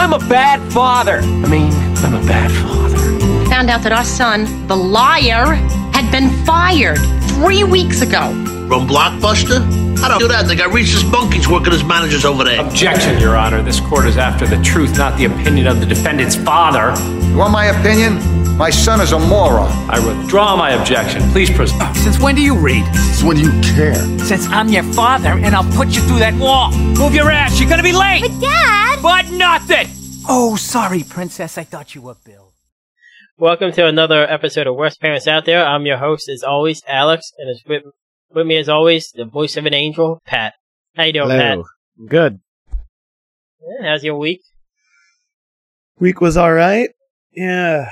I'm a bad father. I mean, I'm a bad father. Found out that our son, the liar, had been fired three weeks ago. From Blockbuster? I don't do that. They got Rhesus Monkeys working as managers over there. Objection, Your Honor. This court is after the truth, not the opinion of the defendant's father. You want my opinion? My son is a moron. I withdraw my objection. Please proceed. Since when do you read? Since when do you care. Since I'm your father and I'll put you through that wall. Move your ass, you're gonna be late! But Dad! But nothing! Oh, sorry, Princess, I thought you were Bill. Welcome to another episode of Worst Parents Out There. I'm your host, as always, Alex, and it's with, with me, as always, the voice of an angel, Pat. How you doing, Pat? Good. Yeah, how's your week? Week was all right. Yeah.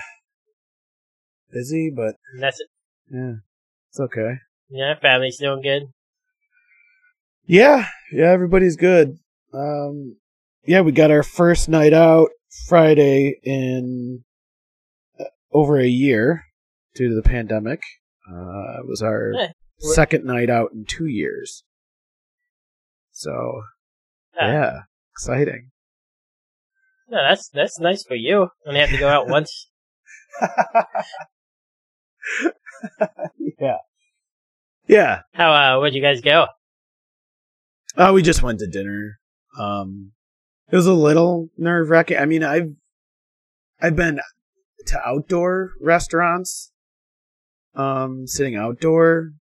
Busy, but And That's it. yeah, it's okay. Yeah, family's doing good. Yeah, yeah, everybody's good. Um, yeah, we got our first night out Friday in uh, over a year due to the pandemic. Uh, it was our Yeah. second night out in two years. So, Ah. yeah, exciting. No, that's that's nice for you. Only have to go out once. yeah. Yeah. How uh, where'd you guys go? Oh, we just went to dinner. Um, it was a little nerve wracking. I mean, I've I've been to outdoor restaurants, um, sitting outdoor,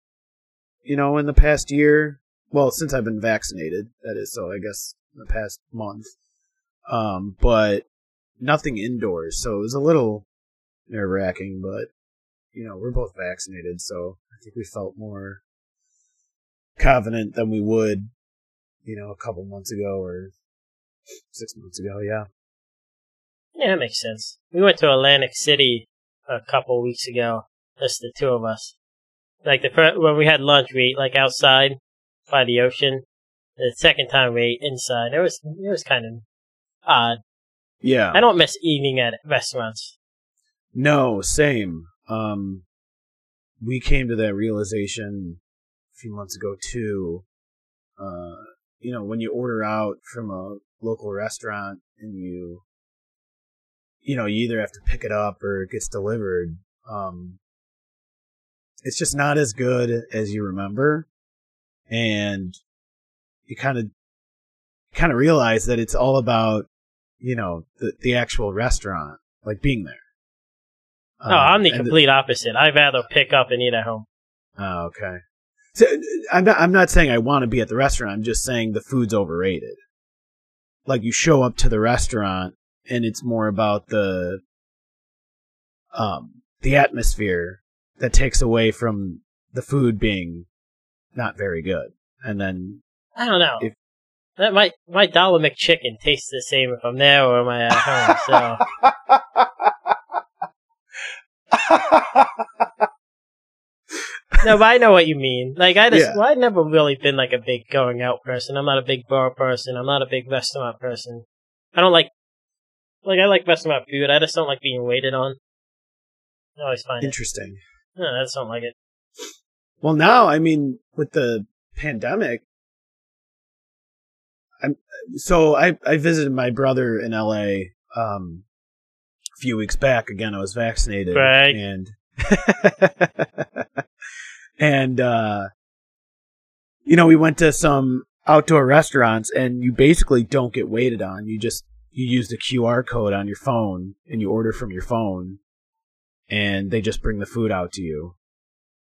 you know, in the past year. Well, since I've been vaccinated, that is. So I guess the past month. Um, but nothing indoors. So it was a little nerve wracking. But you know, we're both vaccinated, so I think we felt more confident than we would you know, a couple months ago or six months ago. Yeah. Yeah, that makes sense. We went to Atlantic City a couple weeks ago, just the two of us. Like the first, when we had lunch, we ate like outside by the ocean. The second time we ate inside. It was it was kind of odd. Yeah. I don't miss eating at restaurants. No, same. Um, we came to that realization a few months ago too. Uh, you know, when you order out from a local restaurant and you, you know, you either have to pick it up or it gets delivered. Um, it's just not as good as you remember. And you kind of, kind of realize that it's all about, you know, the, the actual restaurant, like being there. No, I'm the Um, complete opposite. I'd rather pick up and eat at home. Oh, okay. So I'm not. I'm not saying I want to be at the restaurant. I'm just saying the food's overrated. Like you show up to the restaurant and it's more about the um the atmosphere that takes away from the food being not very good. And then I don't know. If- that my my dollar McChicken tastes the same if I'm there or am I at home. So no, but I know what you mean. Like I just, Yeah. well, I've never really been like a big going out person. I'm not a big bar person. I'm not a big restaurant person. I don't like, like I like restaurant food. I just don't like being waited on. I always find it. interesting. No, I just don't like it. Well, now I mean, with the pandemic, I'm so I I visited my brother in L.A. Um, few weeks back. Again, I was vaccinated, Right. and and uh, you know, we went to some outdoor restaurants, and you basically don't get waited on. You just you use the QR code on your phone, and you order from your phone, and they just bring the food out to you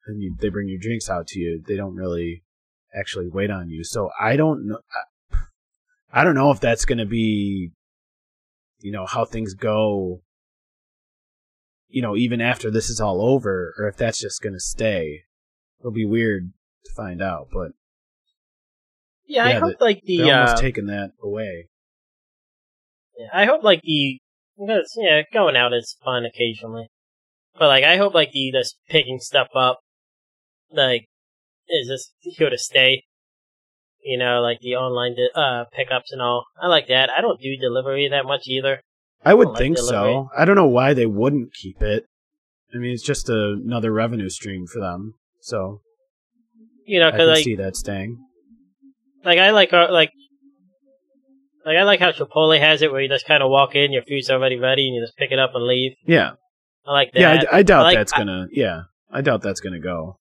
and you, they bring your drinks out to you. They don't really actually wait on you. So I don't know. I, I don't know if that's going to be, you know, how things go. You know, even after this is all over, or if that's just going to stay. It'll be weird to find out, but Yeah, I Yeah, hope like the they're uh, almost taking that away. Yeah, I hope like the because yeah, going out is fun occasionally, but like I hope like the this picking stuff up, like is this here to stay. You know, like the online di- uh pickups and all. I like that. I don't do delivery that much either. I would think delivery. so. I don't know why they wouldn't keep it. I mean, it's just another revenue stream for them. So You know, I because can like see that staying. like I like uh, like Like I like how Chipotle has it, where you just kind of walk in, your food's already ready, and you just pick it up and leave. Yeah, I like that. yeah. I doubt like- that's gonna. yeah, I doubt that's gonna go.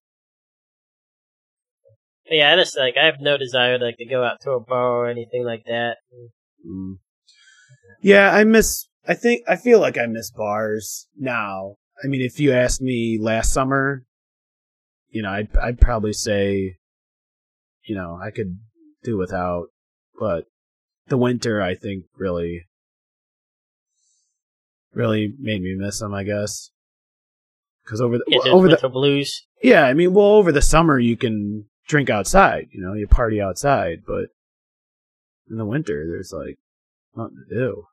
Yeah, I just like I have no desire like to go out to a bar or anything like that. Mm. Yeah, I miss. I think I feel like I miss bars now. I mean, if you asked me last summer, you know, I'd I'd probably say, you know, I could do without, but the winter, I think, really, really made me miss them. I guess because over the over the blues. yeah, I mean, well, over the summer you can drink outside, you know, you party outside, but in the winter there's like nothing to do.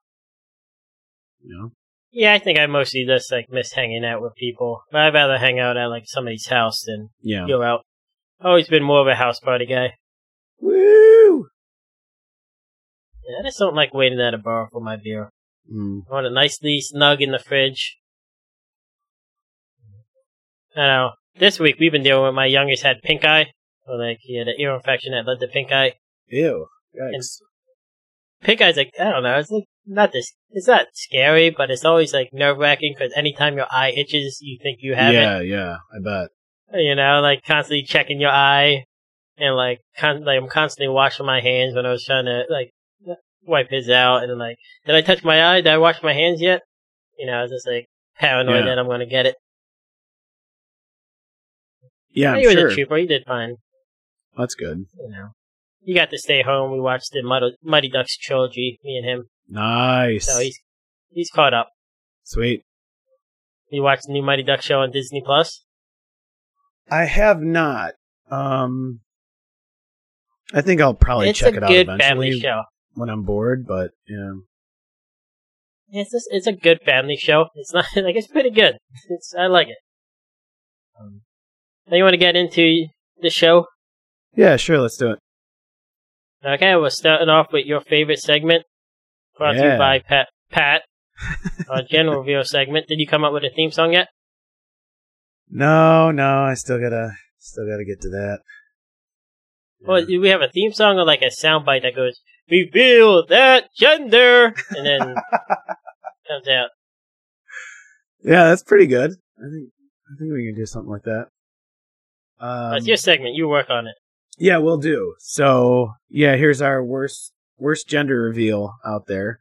You know? Yeah, I think I mostly just like miss hanging out with people. But I'd rather hang out at like somebody's house than Yeah. go out. Always been more of a house party guy. Woo! Yeah, I just don't like waiting at a bar for my beer. Mm. I want it nicely snug in the fridge. I know. This week we've been dealing with my youngest had pink eye. Or like he had an ear infection that led to pink eye. Ew. Yikes. Pink eye's like I don't know. It's like not this. It's not scary, but it's always like nerve wracking because anytime your eye itches, you think you have it. Yeah, yeah, I bet. you know, like constantly checking your eye, and like, con- like I'm constantly washing my hands when I was trying to like wipe his out, and like, did I touch my eye? Did I wash my hands yet? You know, I was just like paranoid Yeah. that I'm gonna get it. Yeah, I'm he was sure. a trooper. He did fine. That's good. You know, he got to stay home. We watched the Mud- Mighty Ducks trilogy, me and him. Nice. So he's he's caught up. Sweet. You watched the new Mighty Duck show on Disney Plus. I have not. Um I think I'll probably it's check it out eventually family show. when I'm bored, but yeah. It's just, it's a good family show. It's not like it's pretty good. It's I like it. Um, now you want to get into the show? Yeah, sure, let's do it. Okay, we're starting off with your favorite segment, brought to Yeah. you by Pat. Pat, our general review segment. Did you come up with a theme song yet? No, no, I still gotta still gotta get to that. Well, do we have a theme song or like a soundbite that goes "Reveal that gender" and then comes out? Yeah, that's pretty good. I think I think we can do something like that. Um, That's your segment. You work on it. Yeah, we'll do. So yeah, here's our worst worst gender reveal out there.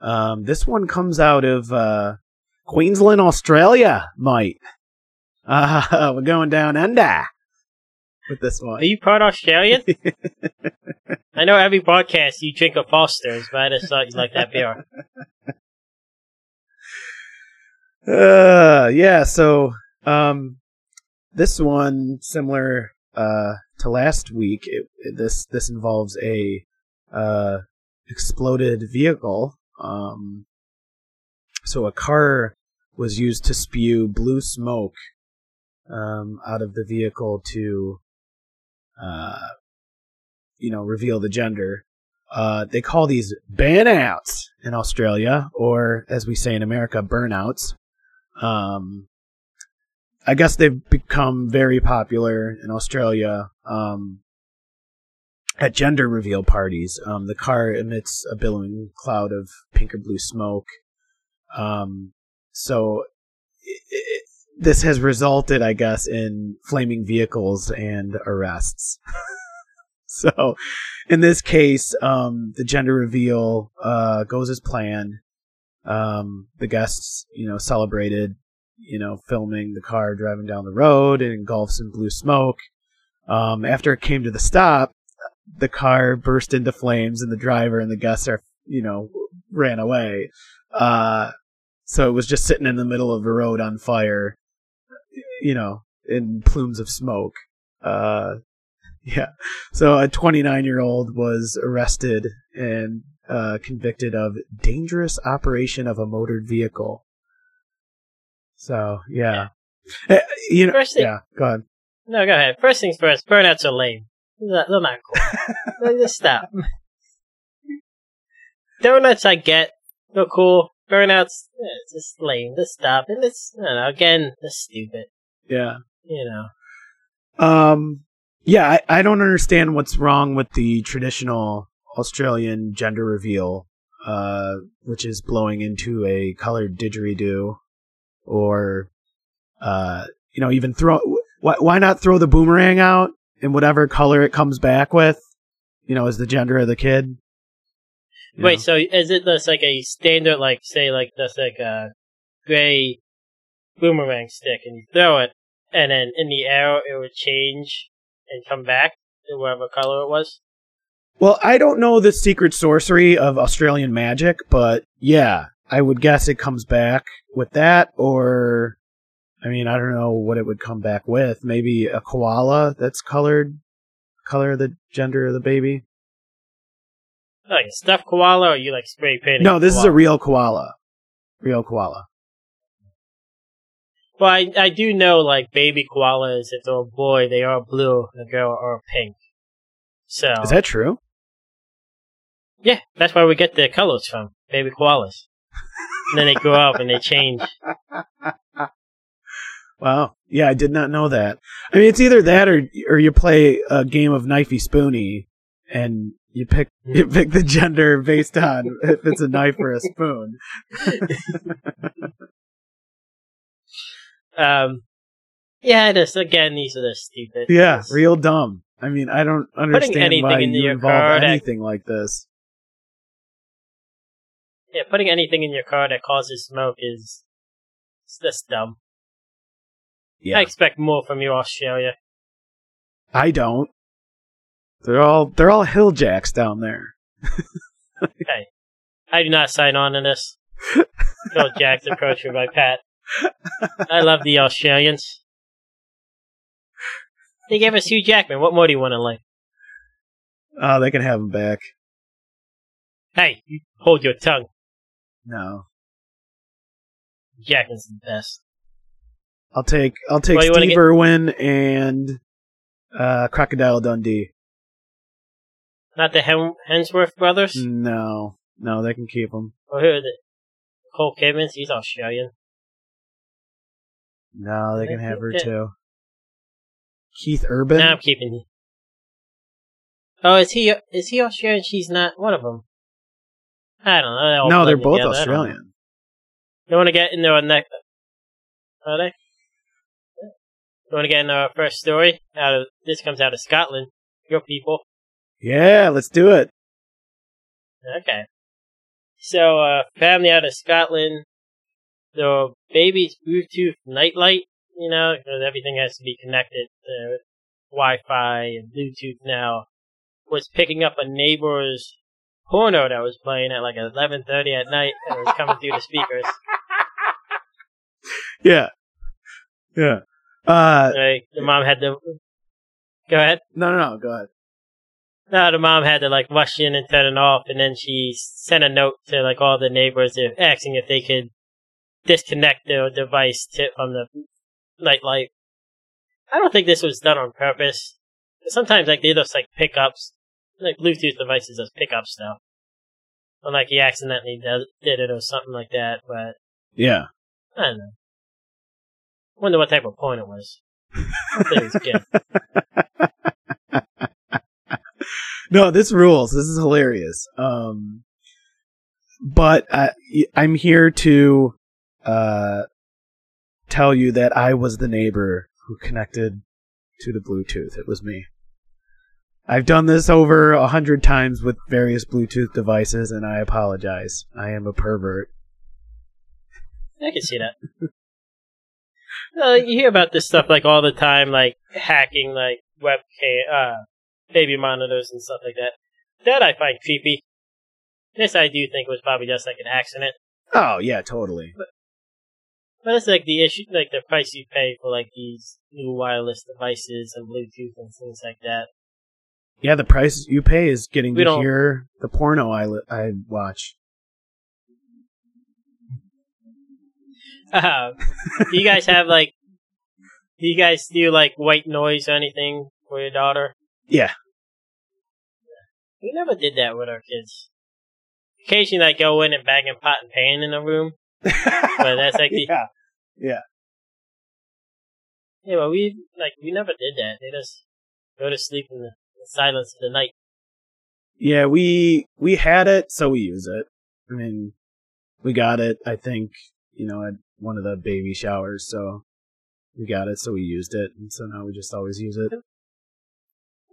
Um, this one comes out of uh, Queensland, Australia, mate. Uh, we're going down under with this one. Are you part Australian? I know every podcast you drink a Foster's, but I just thought you liked that beer. Uh, yeah. So, um, this one similar uh to last week. It, it- this this involves a uh exploded vehicle. Um, so a car was used to spew blue smoke um out of the vehicle to uh you know reveal the gender. Uh, they call these burnouts in Australia, or as we say in America, burnouts. Um, I guess they've become very popular in Australia um, at gender reveal parties. Um, the car emits a billowing cloud of pink or blue smoke. Um, so i i this has resulted, I guess, in flaming vehicles and arrests. so, in this case, um, the gender reveal uh, goes as planned. Um, the guests, you know, celebrated, you know, filming the car driving down the road and engulfs in blue smoke. Um, after it came to the stop, the car burst into flames and the driver and the guests are, you know, ran away. Uh, so it was just sitting in the middle of the road on fire, you know, in plumes of smoke. Uh, yeah. So a 29 year old was arrested and uh, convicted of dangerous operation of a motored vehicle. So yeah, Eh, you know, First thing- yeah. Go ahead. No, go ahead. First things first, burnouts are lame. They're not, not cool. Just stop. Donuts I get. They're cool. Burnouts, eh, it's just lame. Just stop. And it's, I don't know, again, just stupid. Yeah. You know. Um. Yeah, I, I don't understand what's wrong with the traditional Australian gender reveal, uh, which is blowing into a colored didgeridoo, or uh, you know, even throw. Why, why not throw the boomerang out in whatever color it comes back with? You know, as the gender of the kid. Wait, know? so is it just like a standard, like say, like just like a gray boomerang stick, and you throw it, and then in the air it would change and come back to whatever color it was? Well, I don't know the secret sorcery of Australian magic, but yeah, I would guess it comes back with that, or I mean, I don't know what it would come back with. Maybe a koala that's colored, color of the gender of the baby. Like a stuffed koala, or you like spray painting? No, this is a real koala. Real koala. Well, I, I do know like baby koalas, if they're a boy, they are blue, and a girl are pink. So Is that true? yeah, that's where we get the colors from, baby koalas. And then they grow up and they change. Wow. Yeah, I did not know that. I mean, it's either that or or you play a game of knifey spoony and you pick you pick the gender based on if it's a knife or a spoon. Um, yeah, just again, these are the stupid. Yeah, real dumb. I mean, I don't understand why you involve anything like this. Yeah, putting anything in your car that causes smoke is it's just dumb. Yeah, I expect more from you, Australia. I don't. They're all they're all hill jacks down there. Hey, I do not sign on to this. Bill Jack's approach me by Pat. I love the Australians. They gave us Hugh Jackman. What more do you want in life? Oh, they can have him back. Hey, you hold your tongue. No, Jackman's the best. I'll take I'll take Well, Steve get- Irwin and uh, Crocodile Dundee. Not the Hem- Hemsworth brothers? No, no, they can keep them. Or who are the Cole Kidmans? He's Australian. No, they I can have her that- too. Keith Urban. Now I'm keeping. Oh, is he is he Australian? She's not one of them. I don't know. all no, they're both together. I don't know. Australian. You want to get into our next? Are they? You want to get into our first story? Out of this comes out of Scotland. Your people. Yeah, let's do it. Okay. So, uh, family out of Scotland. The baby's Bluetooth nightlight. You know, because everything has to be connected to Wi-Fi and Bluetooth now. Was picking up a neighbor's porno that was playing at like 11:30 at night and it was coming through the speakers. Yeah, yeah. Uh, Like, the mom had to. Go ahead. no, no, no. Go ahead. No, the mom had to like rush in and turn it off, and then she sent a note to like all the neighbors asking if they could disconnect their device to, from the nightlight. I don't think this was done on purpose. Sometimes like they just like pickups, like Bluetooth devices just pick up stuff. Or like he accidentally does, did it or something like that, but Yeah. I don't know. Wonder what type of porn it was. It was good. No, this rules. This is hilarious. Um, but I, I'm here to uh, tell you that I was the neighbor who connected to the Bluetooth. It was me. I've done this over a hundred times with various Bluetooth devices, and I apologize. I am a pervert. I can see that. Uh, you hear about this stuff like all the time, like hacking, like webcam, uh, baby monitors and stuff like that. That I find creepy. This I do think was probably just like an accident, Oh yeah, totally. but it's like the issue, like the price you pay for like these new wireless devices and Bluetooth and things like that. Yeah, the price you pay is getting We to hear the porno I li- I watch. Uh, do you guys have like? Do you guys do like white noise or anything for your daughter? Yeah. We never did that with our kids. Occasionally, I go in and bang a pot and pan in the room, but that's like the yeah. yeah. But we like we never did that. They just go to sleep in the silence of the night. Yeah, we we had it, so we use it. I mean, we got it. I think you know at one of the baby showers, so we got it, so we used it, and so now we just always use it.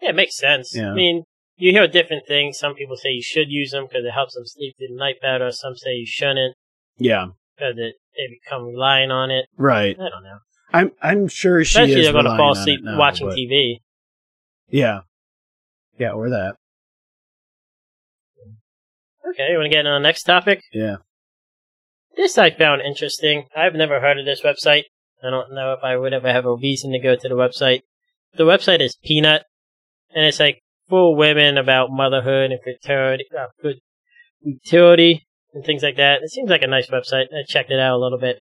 Yeah, it makes sense. Yeah. I mean, you hear different things. Some people say you should use them because it helps them sleep through the night better. Some say you shouldn't Yeah, because it, they become relying on it. right. I don't know. I'm I'm sure she Especially is they're going to fall asleep now, watching but- TV. Yeah, yeah, or that. Okay, you want to get on the next topic? Yeah. This I found interesting. I've never heard of this website. I don't know if I would ever have a reason to go to the website. The website is Peanut, and it's like for women about motherhood and fertility, uh, good fertility and things like that. It seems like a nice website. I checked it out a little bit,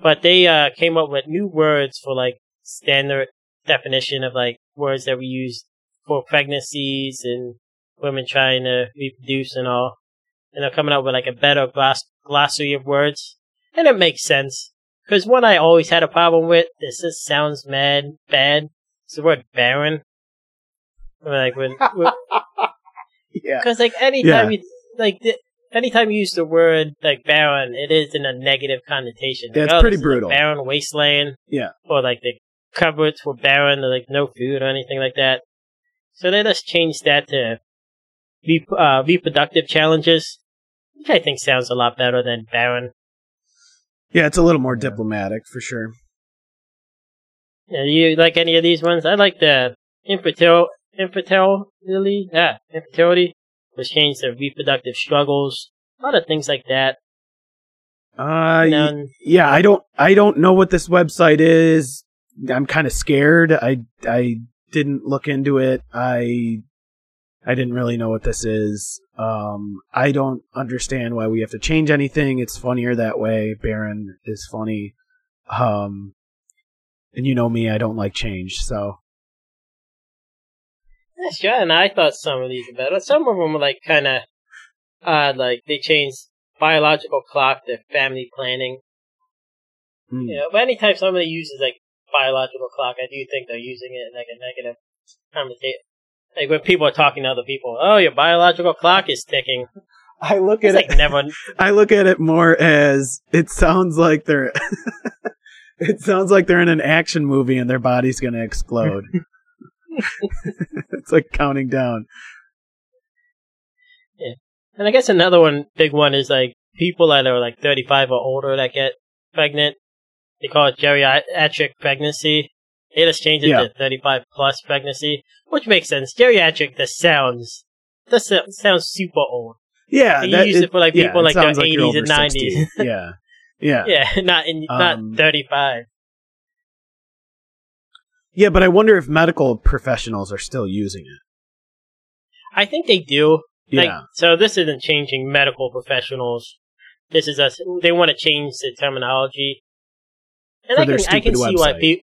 but they uh, came up with new words for like standard definition of like words that we use for pregnancies and women trying to reproduce and all and they're coming up with like a better gloss- glossary of words, and it makes sense. Because one I always had a problem with, this just sounds mad bad. It's the word barren. Like when, Yeah. because like anytime you like th- anytime you use the word like barren, it is in a negative connotation. That's Like, oh, pretty this is a brutal. barren wasteland. Yeah. Or like the cupboards were barren, or like no food or anything like that. So let us change that to re- uh, reproductive challenges, which I think sounds a lot better than barren. Yeah, it's a little more diplomatic for sure. Yeah, you like any of these ones? I like the infertil infertility. Yeah, infertility was changed to reproductive struggles. A lot of things like that. Uh, You y- know, and- yeah, I don't, I don't know what this website is. I'm kind of scared. I, I didn't look into it. I, I didn't really know what this is. Um, I don't understand why we have to change anything. It's funnier that way. Barren is funny. Um, and you know me, I don't like change. So Yeah, sure. And I thought some of these were better. Some of them were like kind of odd. Like they changed biological clock to family planning. mm, You know, but anytime somebody uses like biological clock, I do think they're using it in like a negative connotation. Like when people are talking to other people, oh, your biological clock is ticking. I look It's at like it. never. I look at it more as it sounds like they're it sounds like they're in an action movie and their body's going to explode. it's like counting down. Yeah, And I guess another one, big one, is like people that are like 35 or older that get pregnant. They call it geriatric pregnancy. They just changed it Yeah. to 35 plus pregnancy, which makes sense. Geriatric just sounds, just sounds super old. Yeah, You that- use it for, like, people it like their you're 80s and 90s. 60. yeah, yeah, yeah, Yeah, not in, Um, not 35. But I wonder if medical professionals are still using it. I think they do. Like, Yeah, so this isn't changing medical professionals. This is us. They want to change the terminology, and For I their can I can stupid see why people.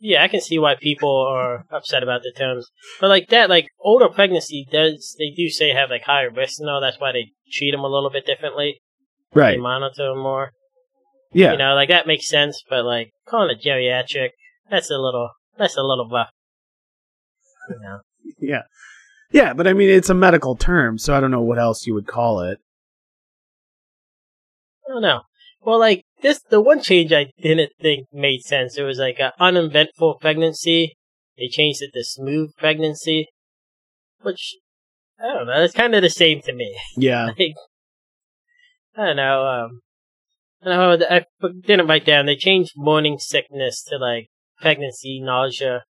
Yeah, I can see why people are upset about the terms. But like that, like older pregnancy does, they do say have like higher risks and all. That's why they treat them a little bit differently. right. They monitor them more. Yeah, You know, like that makes sense. But like calling it geriatric, that's a little, that's a little rough. You know. yeah, yeah. But I mean, it's a medical term, so I don't know what else you would call it. I don't know. Well, like this, the one change I didn't think made sense. It was like an uneventful pregnancy. They changed it to smooth pregnancy, which I don't know. It's kind of the same to me. Yeah, Like, I don't know. Um, I don't know. I didn't write down. They changed morning sickness to like pregnancy nausea,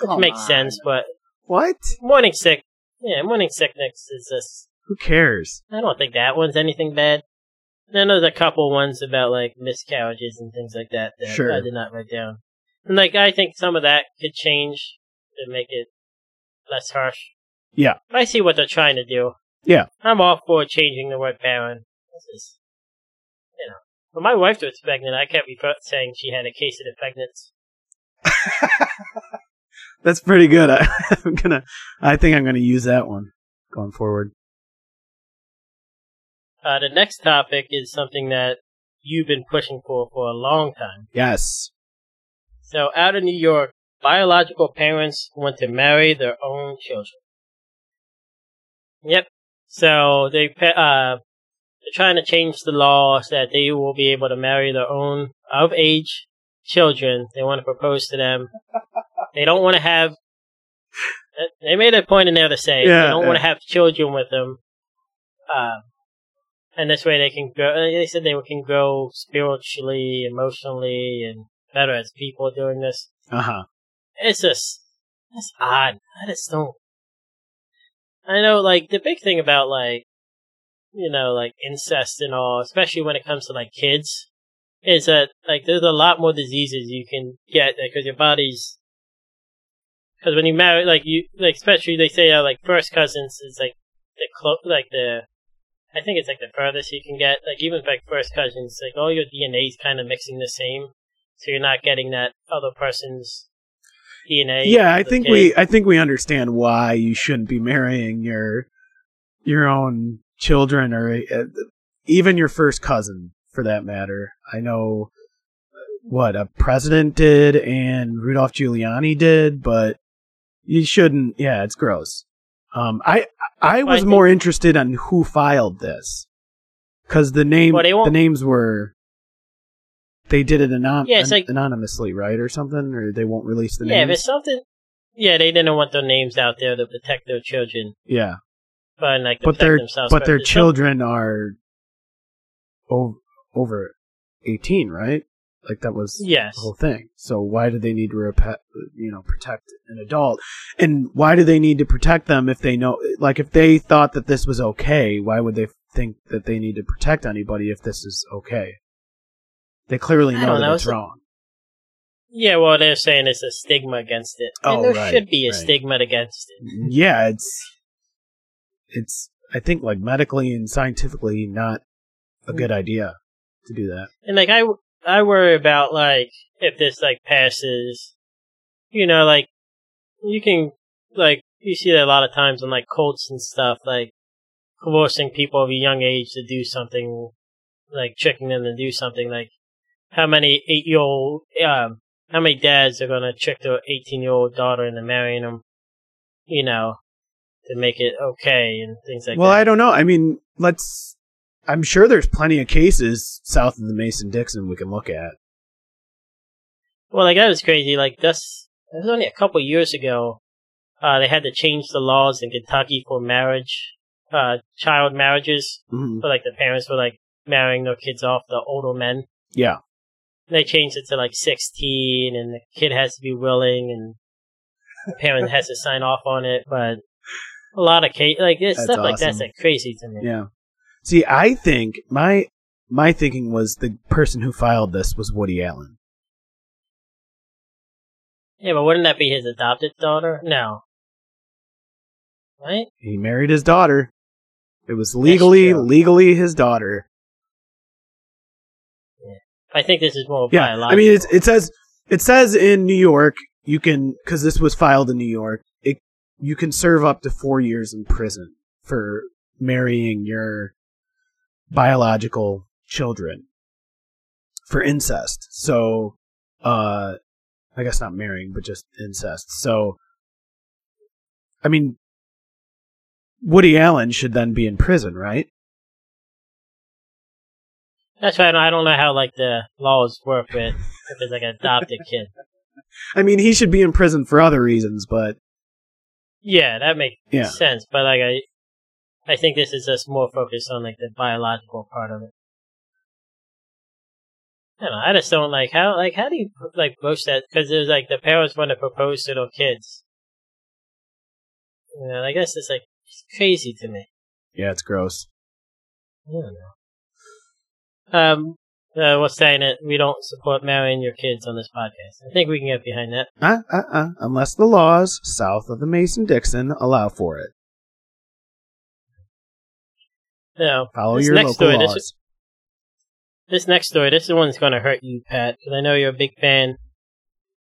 which Come makes on. sense. But what? morning sick, yeah, morning sickness is just Who cares? I don't think that one's anything bad. Then there's a couple ones about like miscarriages and things like that that Sure. I did not write down. And like I think some of that could change to make it less harsh. Yeah. But I see what they're trying to do. Yeah. I'm all for changing the word barren. This is, you know, when my wife was pregnant, I kept refer- saying she had a case of the pregnants. That's pretty good. I, I'm gonna. I think I'm gonna use that one going forward. Uh, the next topic is something that you've been pushing for for a long time. Yes. So, out of New York, biological parents want to marry their own children. Yep. So they uh, they're trying to change the law so that they will be able to marry their own of age children. They want to propose to them. They don't want to have. uh, They made a point in there to say Yeah, they don't want to have children with them. Um, and this way they can grow. uh, They said they can grow spiritually, emotionally, and better as people doing this. Uh huh. It's just it's odd. I just don't. I know, like the big thing about like, you know, like incest and all, especially when it comes to like kids, is that like there's a lot more diseases you can get because your body's. Because when you marry, like you, like especially they say uh, like first cousins is like the clo- like the, I think it's like the furthest you can get. Like even like first cousins, like all your DNA's kind of mixing the same, so you're not getting that other person's DNA. Yeah, I think kid. we I think we understand why you shouldn't be marrying your your own children or uh, even your first cousin for that matter. I know what a president did and Rudolph Giuliani did, but you shouldn't. Yeah, it's gross. Um, I I Well, I was more interested on who filed this because the name the names were they did it anon- Yeah, like- anonymously, right, or something, or they won't release the Yeah, names. it's something. Yeah, they didn't want their names out there to protect their children, yeah, but like but their themselves. but their children are over over eighteen, right? Like that was Yes. the whole thing. So why do they need to repe- you know protect an adult? And why do they need to protect them if they know like if they thought that this was okay, why would they think that they need to protect anybody if this is okay? They clearly I know that it's wrong. Yeah, well, they're saying it's a stigma against it, Oh, and there right, should be a right. stigma against it. yeah, it's it's I think like medically and scientifically not a hmm. good idea to do that. And like I, I worry about like if this like passes, you know, like you can like you see that a lot of times in like cults and stuff, like coercing people of a young age to do something, like tricking them to do something. Like how many eight year old, um, how many dads are gonna trick their eighteen year old daughter into marrying them, you know, to make it okay and things like well, that. Well, I don't know. I mean, let's I'm sure there's plenty of cases south of the Mason Dixon we can look at. Well, like that was crazy. Like this, it was only a couple years ago. Uh, they had to change the laws in Kentucky for marriage, uh, child marriages. Mhm. So like the parents were like marrying their kids off the older men. Yeah. They changed it to like 16, and the kid has to be willing, and the parent has to sign off on it. But a lot of case, like this That's stuff like that's like crazy to me. Yeah. See, I think my my thinking was the person who filed this was Woody Allen. Yeah, but wouldn't that be his adopted daughter? No. Right? He married his daughter. It was legally legally his daughter. Yeah. I think this is more Yeah, biological. I mean, it's, it says it says in New York you can because this was filed in New York. It you can serve up to four years in prison for marrying your biological children for incest. So, uh, I guess not marrying, but just incest. So, I mean, Woody Allen should then be in prison, right? That's why I don't, I don't know how like the laws work with if it's like an adopted kid. I mean, he should be in prison for other reasons, but Yeah, that makes Yeah. sense. But like I, I think this is just more focused on like the biological part of it. I don't know. I just don't like how like how do you like post that? Because there's like the parents want to propose to their kids. You know, I guess it's like it's crazy to me. yeah, it's gross. I don't know. Um, uh, what's saying it? We don't support marrying your kids on this podcast. I think we can get behind that. Uh, uh, uh, unless the laws south of the Mason Dixon allow for it. No, Follow this your next local story, laws. This, this next story, this is the one that's going to hurt you, Pat, because I know you're a big fan.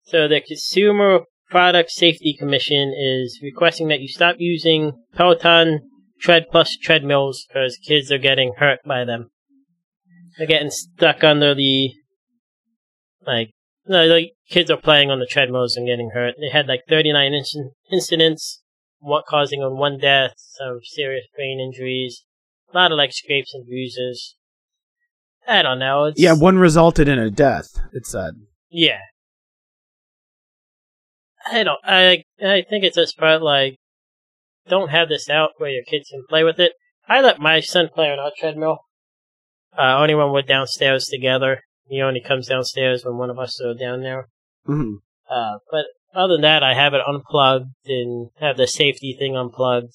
So the Consumer Product Safety Commission is requesting that you stop using Peloton Tread Plus treadmills because kids are getting hurt by them. They're getting stuck under the like no, like kids are playing on the treadmills and getting hurt. They had like 39 inc- incidents what causing on one death, some serious brain injuries, a lot of like scrapes and bruises. I don't know. It's, Yeah, one resulted in a death. It said. Yeah. I don't. I I think it's just about like, don't have this out where your kids can play with it. I let my son play on our treadmill. Uh, only when we're downstairs together. He only comes downstairs when one of us are down there. hmm Uh, but other than that, I have it unplugged and have the safety thing unplugged.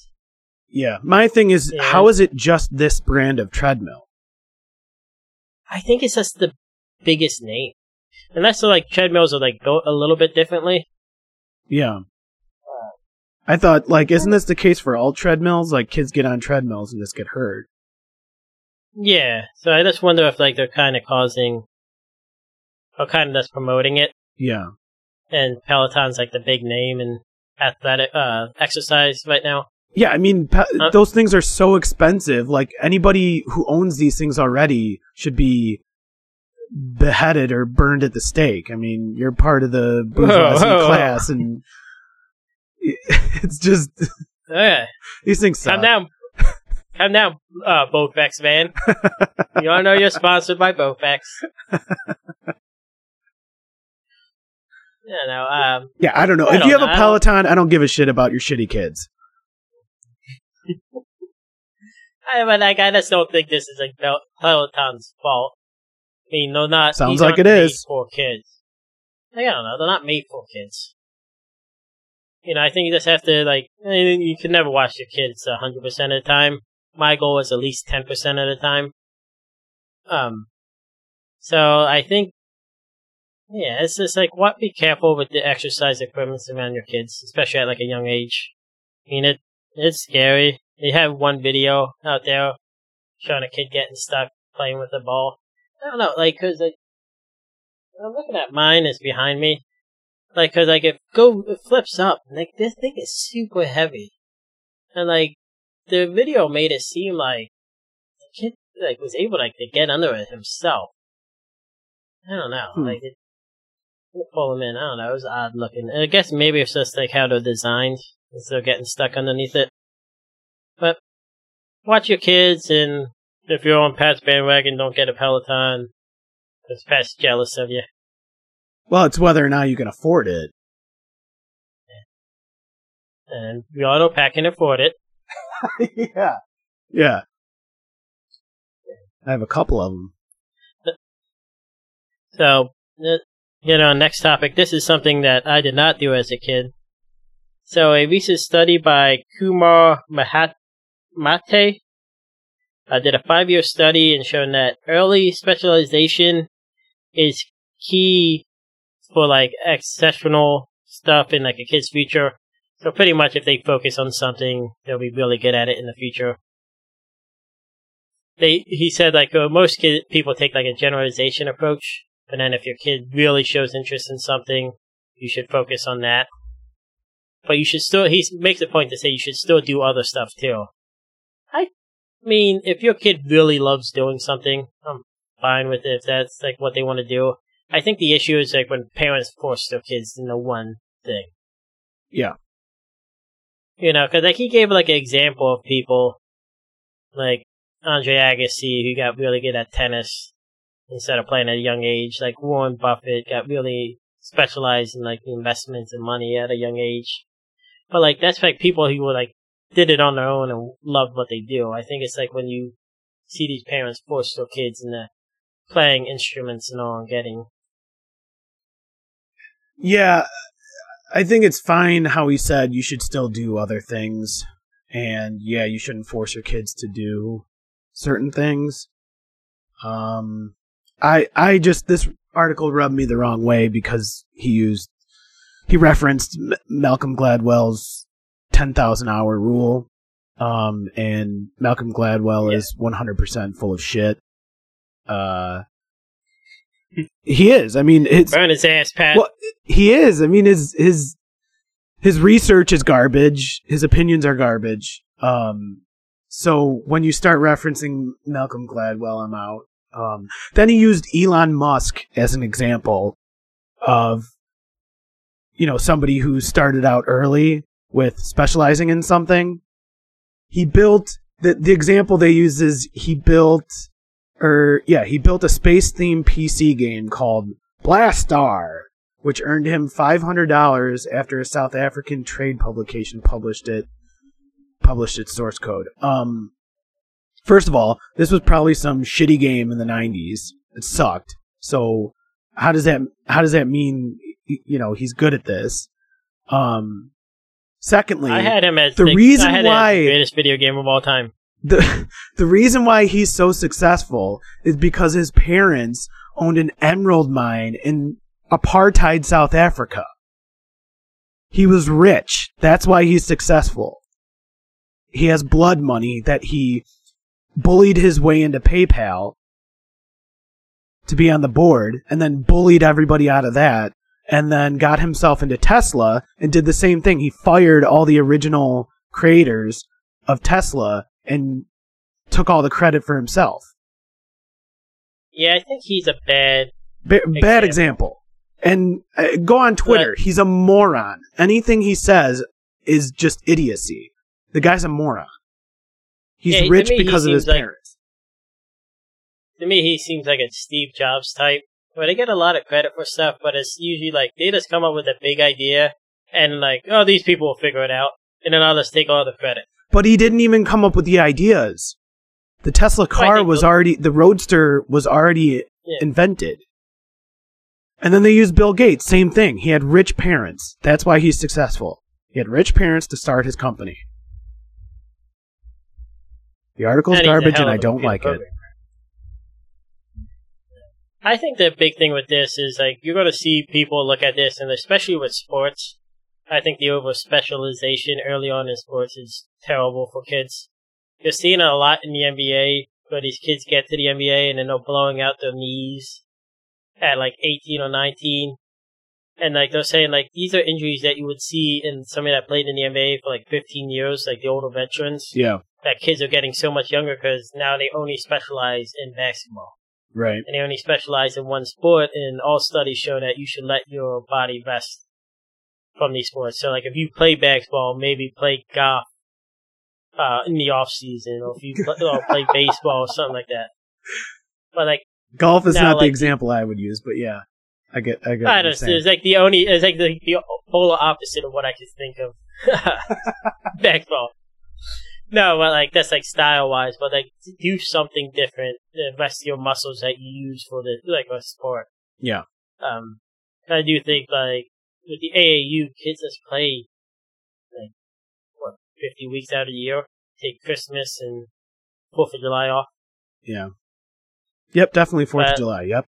Yeah, my thing is, how is it just this brand of treadmill? I think it's just the biggest name. Unless the like treadmills are like built a little bit differently. Yeah. I thought, like, isn't this the case for all treadmills? Like, kids get on treadmills and just get hurt. Yeah, so I just wonder if like they're kind of causing, or kind of just promoting it. Yeah. And Peloton's like the big name in athletic uh exercise right now. Yeah, I mean, Uh, those things are so expensive. Like, anybody who owns these things already should be beheaded or burned at the stake. I mean, you're part of the bourgeoisie whoa, whoa. class, and it's just Yeah, these things suck. calm down, calm down, uh, Bowflex man. you all know you're sponsored by Bowflex. Yeah, no, um, Yeah, I don't know. I if you don't have a know. Peloton, I don't give a shit about your shitty kids. I, but like, I just don't think this is like Pel- Peloton's fault. I mean, no, not Sounds like it is. for kids. Like, I don't know, they're not made for kids. You know, I think you just have to like, I mean, you can never watch your kids hundred percent of the time. My goal is at least ten percent of the time. Um, so I think, yeah, it's just like, what? Be careful with the exercise equipment around your kids, especially at like a young age. I mean, it it's scary. They have one video out there showing a kid getting stuck playing with the ball. I don't know, like, cause like, I'm looking at mine is behind me. Like, cause like it go, it flips up. Like, this thing is super heavy. And like, the video made it seem like the kid, like, was able, like, to get under it himself. I don't know, Hmm. like, it, pull him in, I don't know, it was odd looking. I guess maybe it's just like how they're designed, instead of getting stuck underneath it. But, watch your kids, and if you're on Pat's bandwagon, don't get a Peloton. Because Pat's jealous of you. Well, it's whether or not you can afford it. And we all know Pat can afford it. yeah. Yeah. I have a couple of them. So, uh, you know, next topic. This is something that I did not do as a kid. So, a recent study by Kumar Mahat- Mehta uh, did a five year study and shown that early specialization is key for like exceptional stuff in like a kid's future. So pretty much if they focus on something, they'll be really good at it in the future. They, he said like uh, most kid, people take like a generalization approach, but then if your kid really shows interest in something, you should focus on that. But you should still, he makes a point to say you should still do other stuff too. I mean, if your kid really loves doing something, I'm fine with it if that's like what they want to do. I think the issue is like when parents force their kids into one thing. Yeah. You know, because like he gave like an example of people like Andre Agassi who got really good at tennis instead of playing at a young age. Like Warren Buffett got really specialized in like the investments and money at a young age. But like that's like people who were like did it on their own and loved what they do. I think it's like when you see these parents force their kids into playing instruments and all and getting Yeah, I think it's fine how he said you should still do other things, and yeah, you shouldn't force your kids to do certain things. Um, I I just this article rubbed me the wrong way because he used he referenced M- Malcolm Gladwell's ten thousand hour rule, um, and Malcolm Gladwell Yeah. is one hundred percent full of shit. Uh, he is. I mean, it's burn his ass, Pat. well, he is. I mean, his his his research is garbage. His opinions are garbage. Um, so when you start referencing Malcolm Gladwell, I'm out. Um, then he used Elon Musk as an example of, you know, somebody who started out early with specializing in something. He built the the example they use is he built or yeah, he built a space themed PC game called Blastar, which earned him five hundred dollars after a South African trade publication published it published its source code. Um first of all, this was probably some shitty game in the nineties. It sucked. So how does that how does that mean you know he's good at this? Um secondly I had him as the reason I had why- the greatest video game of all time. the the reason why he's so successful is because his parents owned an emerald mine in apartheid South Africa. He was rich. That's why he's successful. He has blood money that he bullied his way into PayPal to be on the board and then bullied everybody out of that and then got himself into Tesla and did the same thing. He fired all the original creators of Tesla and took all the credit for himself. Yeah, I think he's a bad. Ba- bad example. And uh, go on Twitter. He's a moron. Anything he says is just idiocy. The guy's a moron. He's Yeah, rich me, because of his like- parents. To me, he seems like a Steve Jobs type, where they get a lot of credit for stuff, but it's usually like they just come up with a big idea and like, oh, these people will figure it out, and then I'll just take all the credit. But he didn't even come up with the ideas. The Tesla car was the- already, the Roadster was already Yeah. invented. And then they used Bill Gates, same thing. He had rich parents. That's why he's successful. He had rich parents to start his company. The article's garbage and I don't like it. I think the big thing with this is like you're going to see people look at this, and especially with sports, I think the over specialization early on in sports is terrible for kids. You're seeing it a lot in the NBA, where these kids get to the NBA and then they're blowing out their knees at like 18 or 19. And like they're saying, like these are injuries that you would see in somebody that played in the NBA for like 15 years, like the older veterans Yeah, that kids are getting so much younger because now they only specialize in basketball right. and they only specialize in one sport. And all studies show that you should let your body rest from these sports. So, like if you play basketball, maybe play golf uh, in the off season, or if you play, or play baseball or something like that. But like Golf is Now, not the example I would use, but yeah, I get, I get. I don't know, it's like the only, it's like the, the polar opposite of what I could think of basketball. No, but like that's like style wise, but like do something different. The rest of your muscles that you use for the like a sport. Yeah, Um, I do think like with the AAU, kids just play like what fifty weeks out of the year. Take Christmas and Fourth of July off. yeah. Yep, definitely Fourth of July. Yep,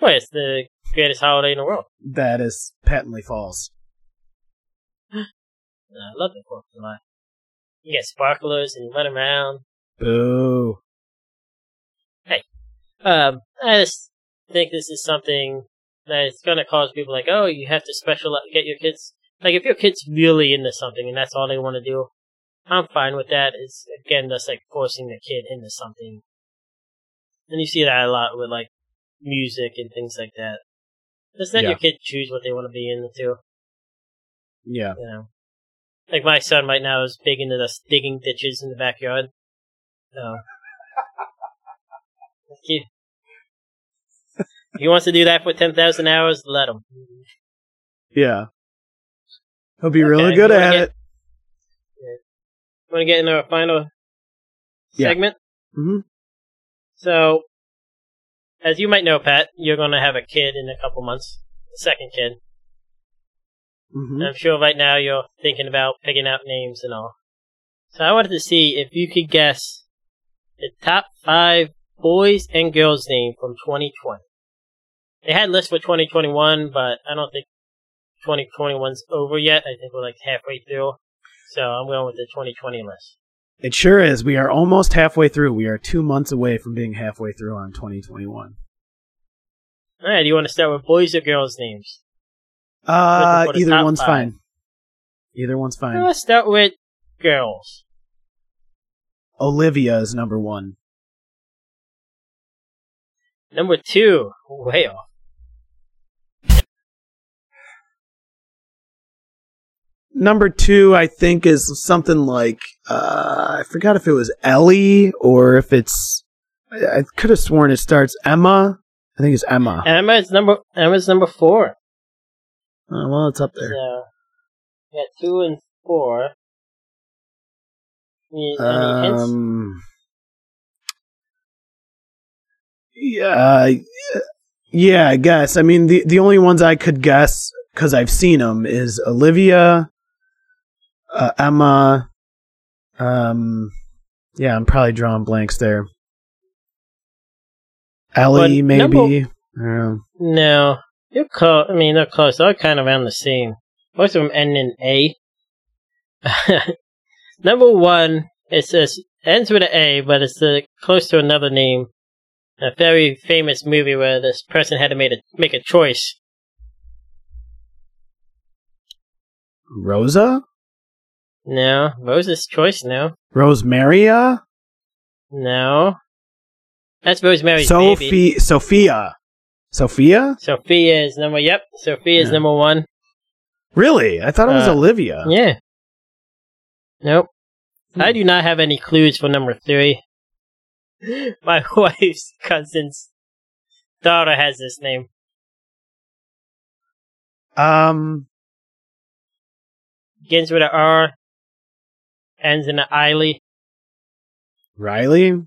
Well, it's the greatest holiday in the world. that is patently false. I love the Fourth of July. You get sparklers and you run around. Boo. Um, I just think this is something that is going to cause people like, oh, you have to special get your kids. Like, if your kid's really into something and that's all they want to do, I'm fine with that. It's again just like forcing the kid into something, and you see that a lot with like music and things like that. Just let Yeah. your kid choose what they want to be into. Yeah, You know, like my son right now is big into this digging ditches in the backyard. So, he, he wants to do that for ten thousand hours, let him. yeah. He'll be really good at get- it. Want to get into our final Yeah. segment? hmm So, as you might know, Pat, you're going to have a kid in a couple months, a second kid. Hmm I'm sure right now you're thinking about picking out names and all. So I wanted to see if you could guess the top five boys and girls name from 2020. They had lists for 2021, but I don't think 2021's over yet. I think we're like halfway through. So I'm going with the 2020 list. It sure is. We are almost halfway through. We are two months away from being halfway through on 2021. Alright, do you want to start with boys or girls names? Uh, either one's five. fine. Either one's fine. Let's start with girls. Olivia is number one. Number two, way off. number two, I think, is something like uh, I forgot if it was Ellie or if it's. I, I could have sworn it starts Emma. I think it's Emma. Emma is number Emma's number four. Oh, well, it's up So there. got two and four. Any, any hints? Um, yeah, uh, yeah, I guess. I mean, the the only ones I could guess because I've seen them is Olivia, uh, Emma. Um, yeah, I'm probably drawing blanks there. Ellie, But maybe. number- I don't know. No, you're close. I mean, they're close. They're all kind of around the same. Most of them end in A. Number one, it says ends with an A, but it's uh, close to another name. A very famous movie where this person had to make a make a choice. Rosa, No, Rose's choice. No, Rosemaria, no. That's Rosemary's baby. Sophie, Sophia, Sophia. Sophia is number. Yep, Sophia is Yeah. number one. Really? I thought it was Uh, Olivia. Yeah. Nope. Hmm. I do not have any clues for number three. My wife's cousin's daughter has this name. Um, Begins with an R, ends in an Eiley. Riley.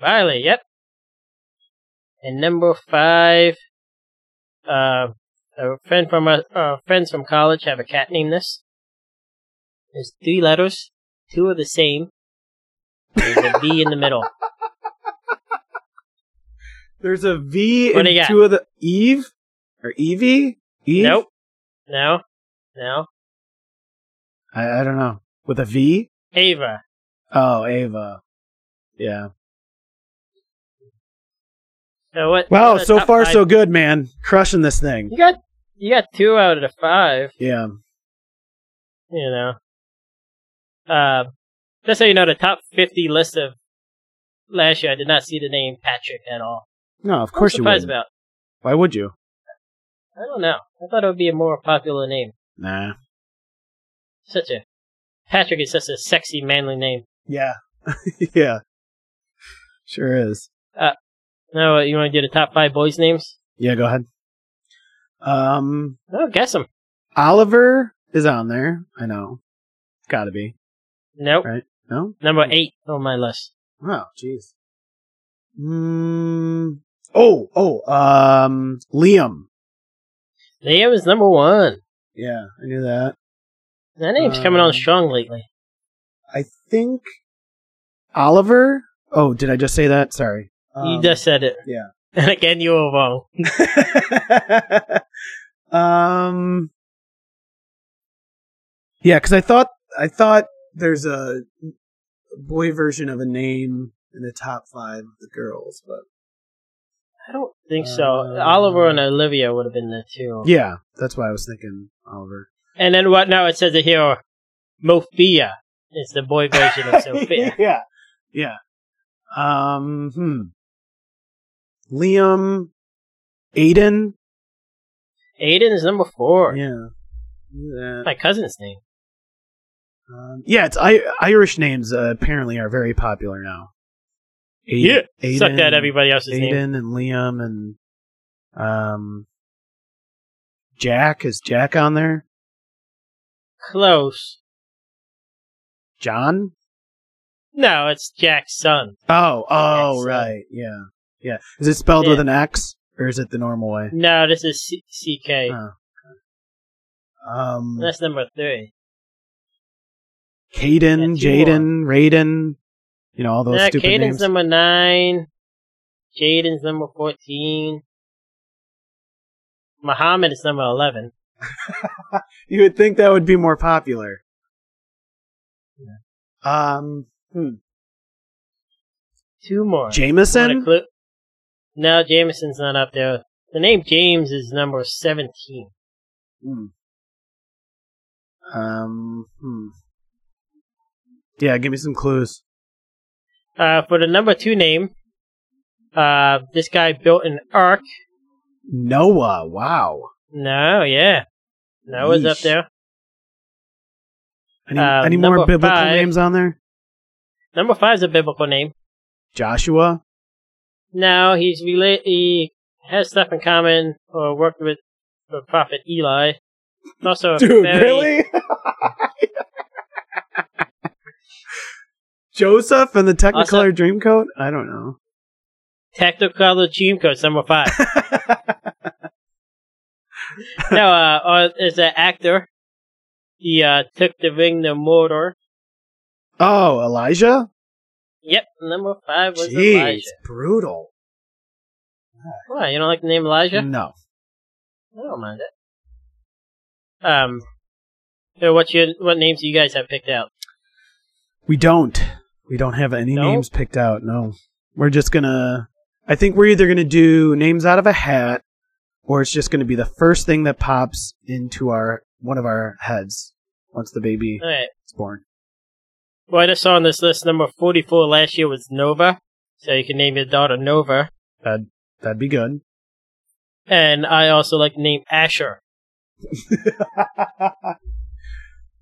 Riley, yep. And number five, uh, a friend from uh, uh, friends from college have a cat named this. There's three letters, two are the same. There's a V in the middle. There's a V What in do you got? two of the Eve or Evie. Eve. Nope. No. No. I, I don't know. With a V. Ava. Oh, Ava. Yeah. What? Wow. So far, five- so good, man. Crushing this thing. You got you got two out of the five. Yeah. You know. Uh, just so you know, the top fifty list of last year, I did not see the name Patrick at all. No, of course you surprised would. about. Why would you? I don't know. I thought it would be a more popular name. Nah. Such a Patrick is such a sexy, manly name. Yeah. yeah. Sure is. No, you want to do the top five boys' names? Yeah. Go ahead. Um, Oh, guess them. Oliver is on there. I know. Got to be. Nope. Right. No. Number eight on my list. Oh, jeez. Mm, oh, oh, um, Liam. Liam is number one. Yeah, I knew that. That name's coming on Um, strong lately. I think Oliver. Oh, did I just say that? Sorry. You Um, just said it. yeah. And again, you were wrong. um. Yeah, because I thought I thought there's a boy version of a name in the top five of the girls, but I don't think so. Uh, Oliver and Olivia would have been there too. yeah, that's why I was thinking Oliver. And then what now? It says it here, Mofia is the boy version of Sophia. yeah, yeah. Um, hmm. Liam, Aiden. Aiden is number four. Yeah. Yeah. My cousin's name. Um, yeah, it's I- Irish names uh, apparently are very popular now. Aiden, Aiden, Suck that everybody else's Aiden name. and Liam and um, Jack is Jack on there? Close. John? No, it's Jackson. Oh, oh, Jack's right, yeah, yeah. Is it spelled Yeah. with an X or is it the normal way? No, this is C- CK. Oh, Um, That's number three. Caden, Jaden, Raiden, you know all those Yeah, stupid Caden's names. number nine. Jaden's number fourteen. Muhammad is number eleven. you would think that would be more popular. Um, hmm. Two more. Jameson. No, Jameson's not up there. The name James is number seventeen. Hmm. Um, hmm. Yeah, give me some clues. Uh, for the number two name, uh, this guy built an ark. Noah. Wow. No, yeah, Noah's up there. Any, Uh, any more biblical five. names on there? Number five is a biblical name. Joshua. Now he's rela- he has stuff in common or worked with the prophet Eli. Also, a Dude, very- really? Joseph and the Technicolor Dreamcoat? I don't know. Technicolor Dreamcoat number five. now, uh, uh, is an actor. He uh, took the ring to Mordor. oh, Elijah? Yep, number five was Jeez, Elijah. brutal. Why, you don't like the name Elijah? No. I don't mind it. Um, so what you what names do you guys have picked out? We don't. We don't have any No? names picked out. No. We're just gonna. I think we're either gonna do names out of a hat, or it's just gonna be the first thing that pops into our one of our heads once the baby All right. is born. Well, I just saw on this list number forty-four last year was Nova, so you can name your daughter Nova. That'd that'd be good. And I also like the name Asher.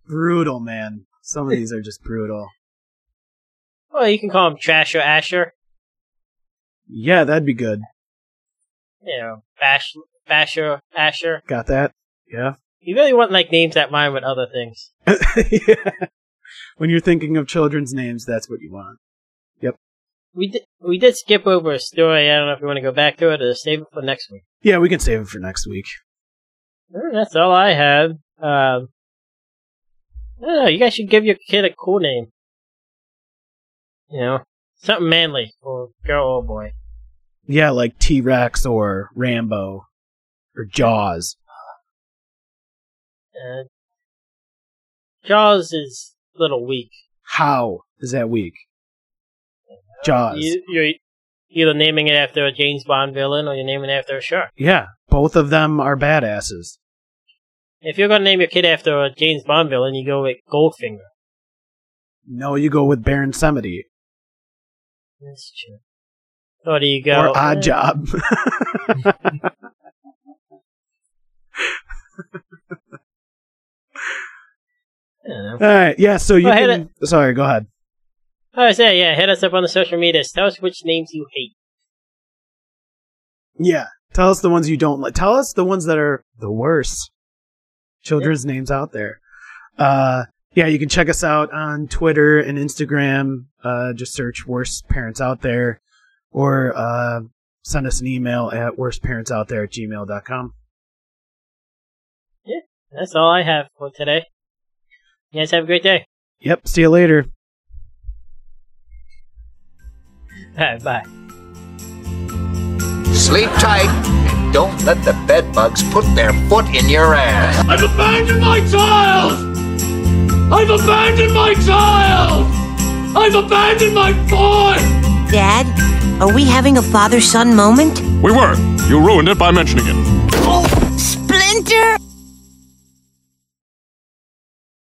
brutal, man. Some of these are just brutal. Well, you can call him Trash or Asher. Yeah, that'd be good. You know, Bash, Basher, Asher. Got that? Yeah. You really want like names that rhyme with other things. yeah. When you're thinking of children's names, that's what you want. Yep. We did we did skip over a story. I don't know if you want to go back to it or save it for next week. Yeah, we can save it for next week. That's all I had. Um, I don't know. You guys should give your kid a cool name. You know, something manly or girl or boy. Yeah, like T Rex or Rambo or Jaws. Uh, Jaws is little weak. How is that weak? Jaws. You, you're either naming it after a James Bond villain or you're naming it after a shark. Yeah, both of them are badasses. If you're gonna name your kid after a James Bond villain, you go with Goldfinger. No, you go with Baron Samedi That's true. Or do you go? or Odd eh, Job. I don't know. All right, yeah. So you Go ahead can. Sorry, go ahead. Oh, I say, yeah, hit us up on the social medias. Tell us which names you hate. Yeah, tell us the ones you don't like. Tell us the ones that are the worst children's names out there. Uh, yeah, you can check us out on Twitter and Instagram. Uh, just search "worst parents out there," or uh, send us an email at worstparentsouthere at gmail.com. That's all I have for today. You guys have a great day. Yep. See you later. Alright, bye. Sleep tight and don't let the bed bugs put their foot in your ass. I've abandoned my child! I've abandoned my child! I've abandoned my boy! Dad, are we having a father son moment? We were. You ruined it by mentioning it. Oh, Splinter!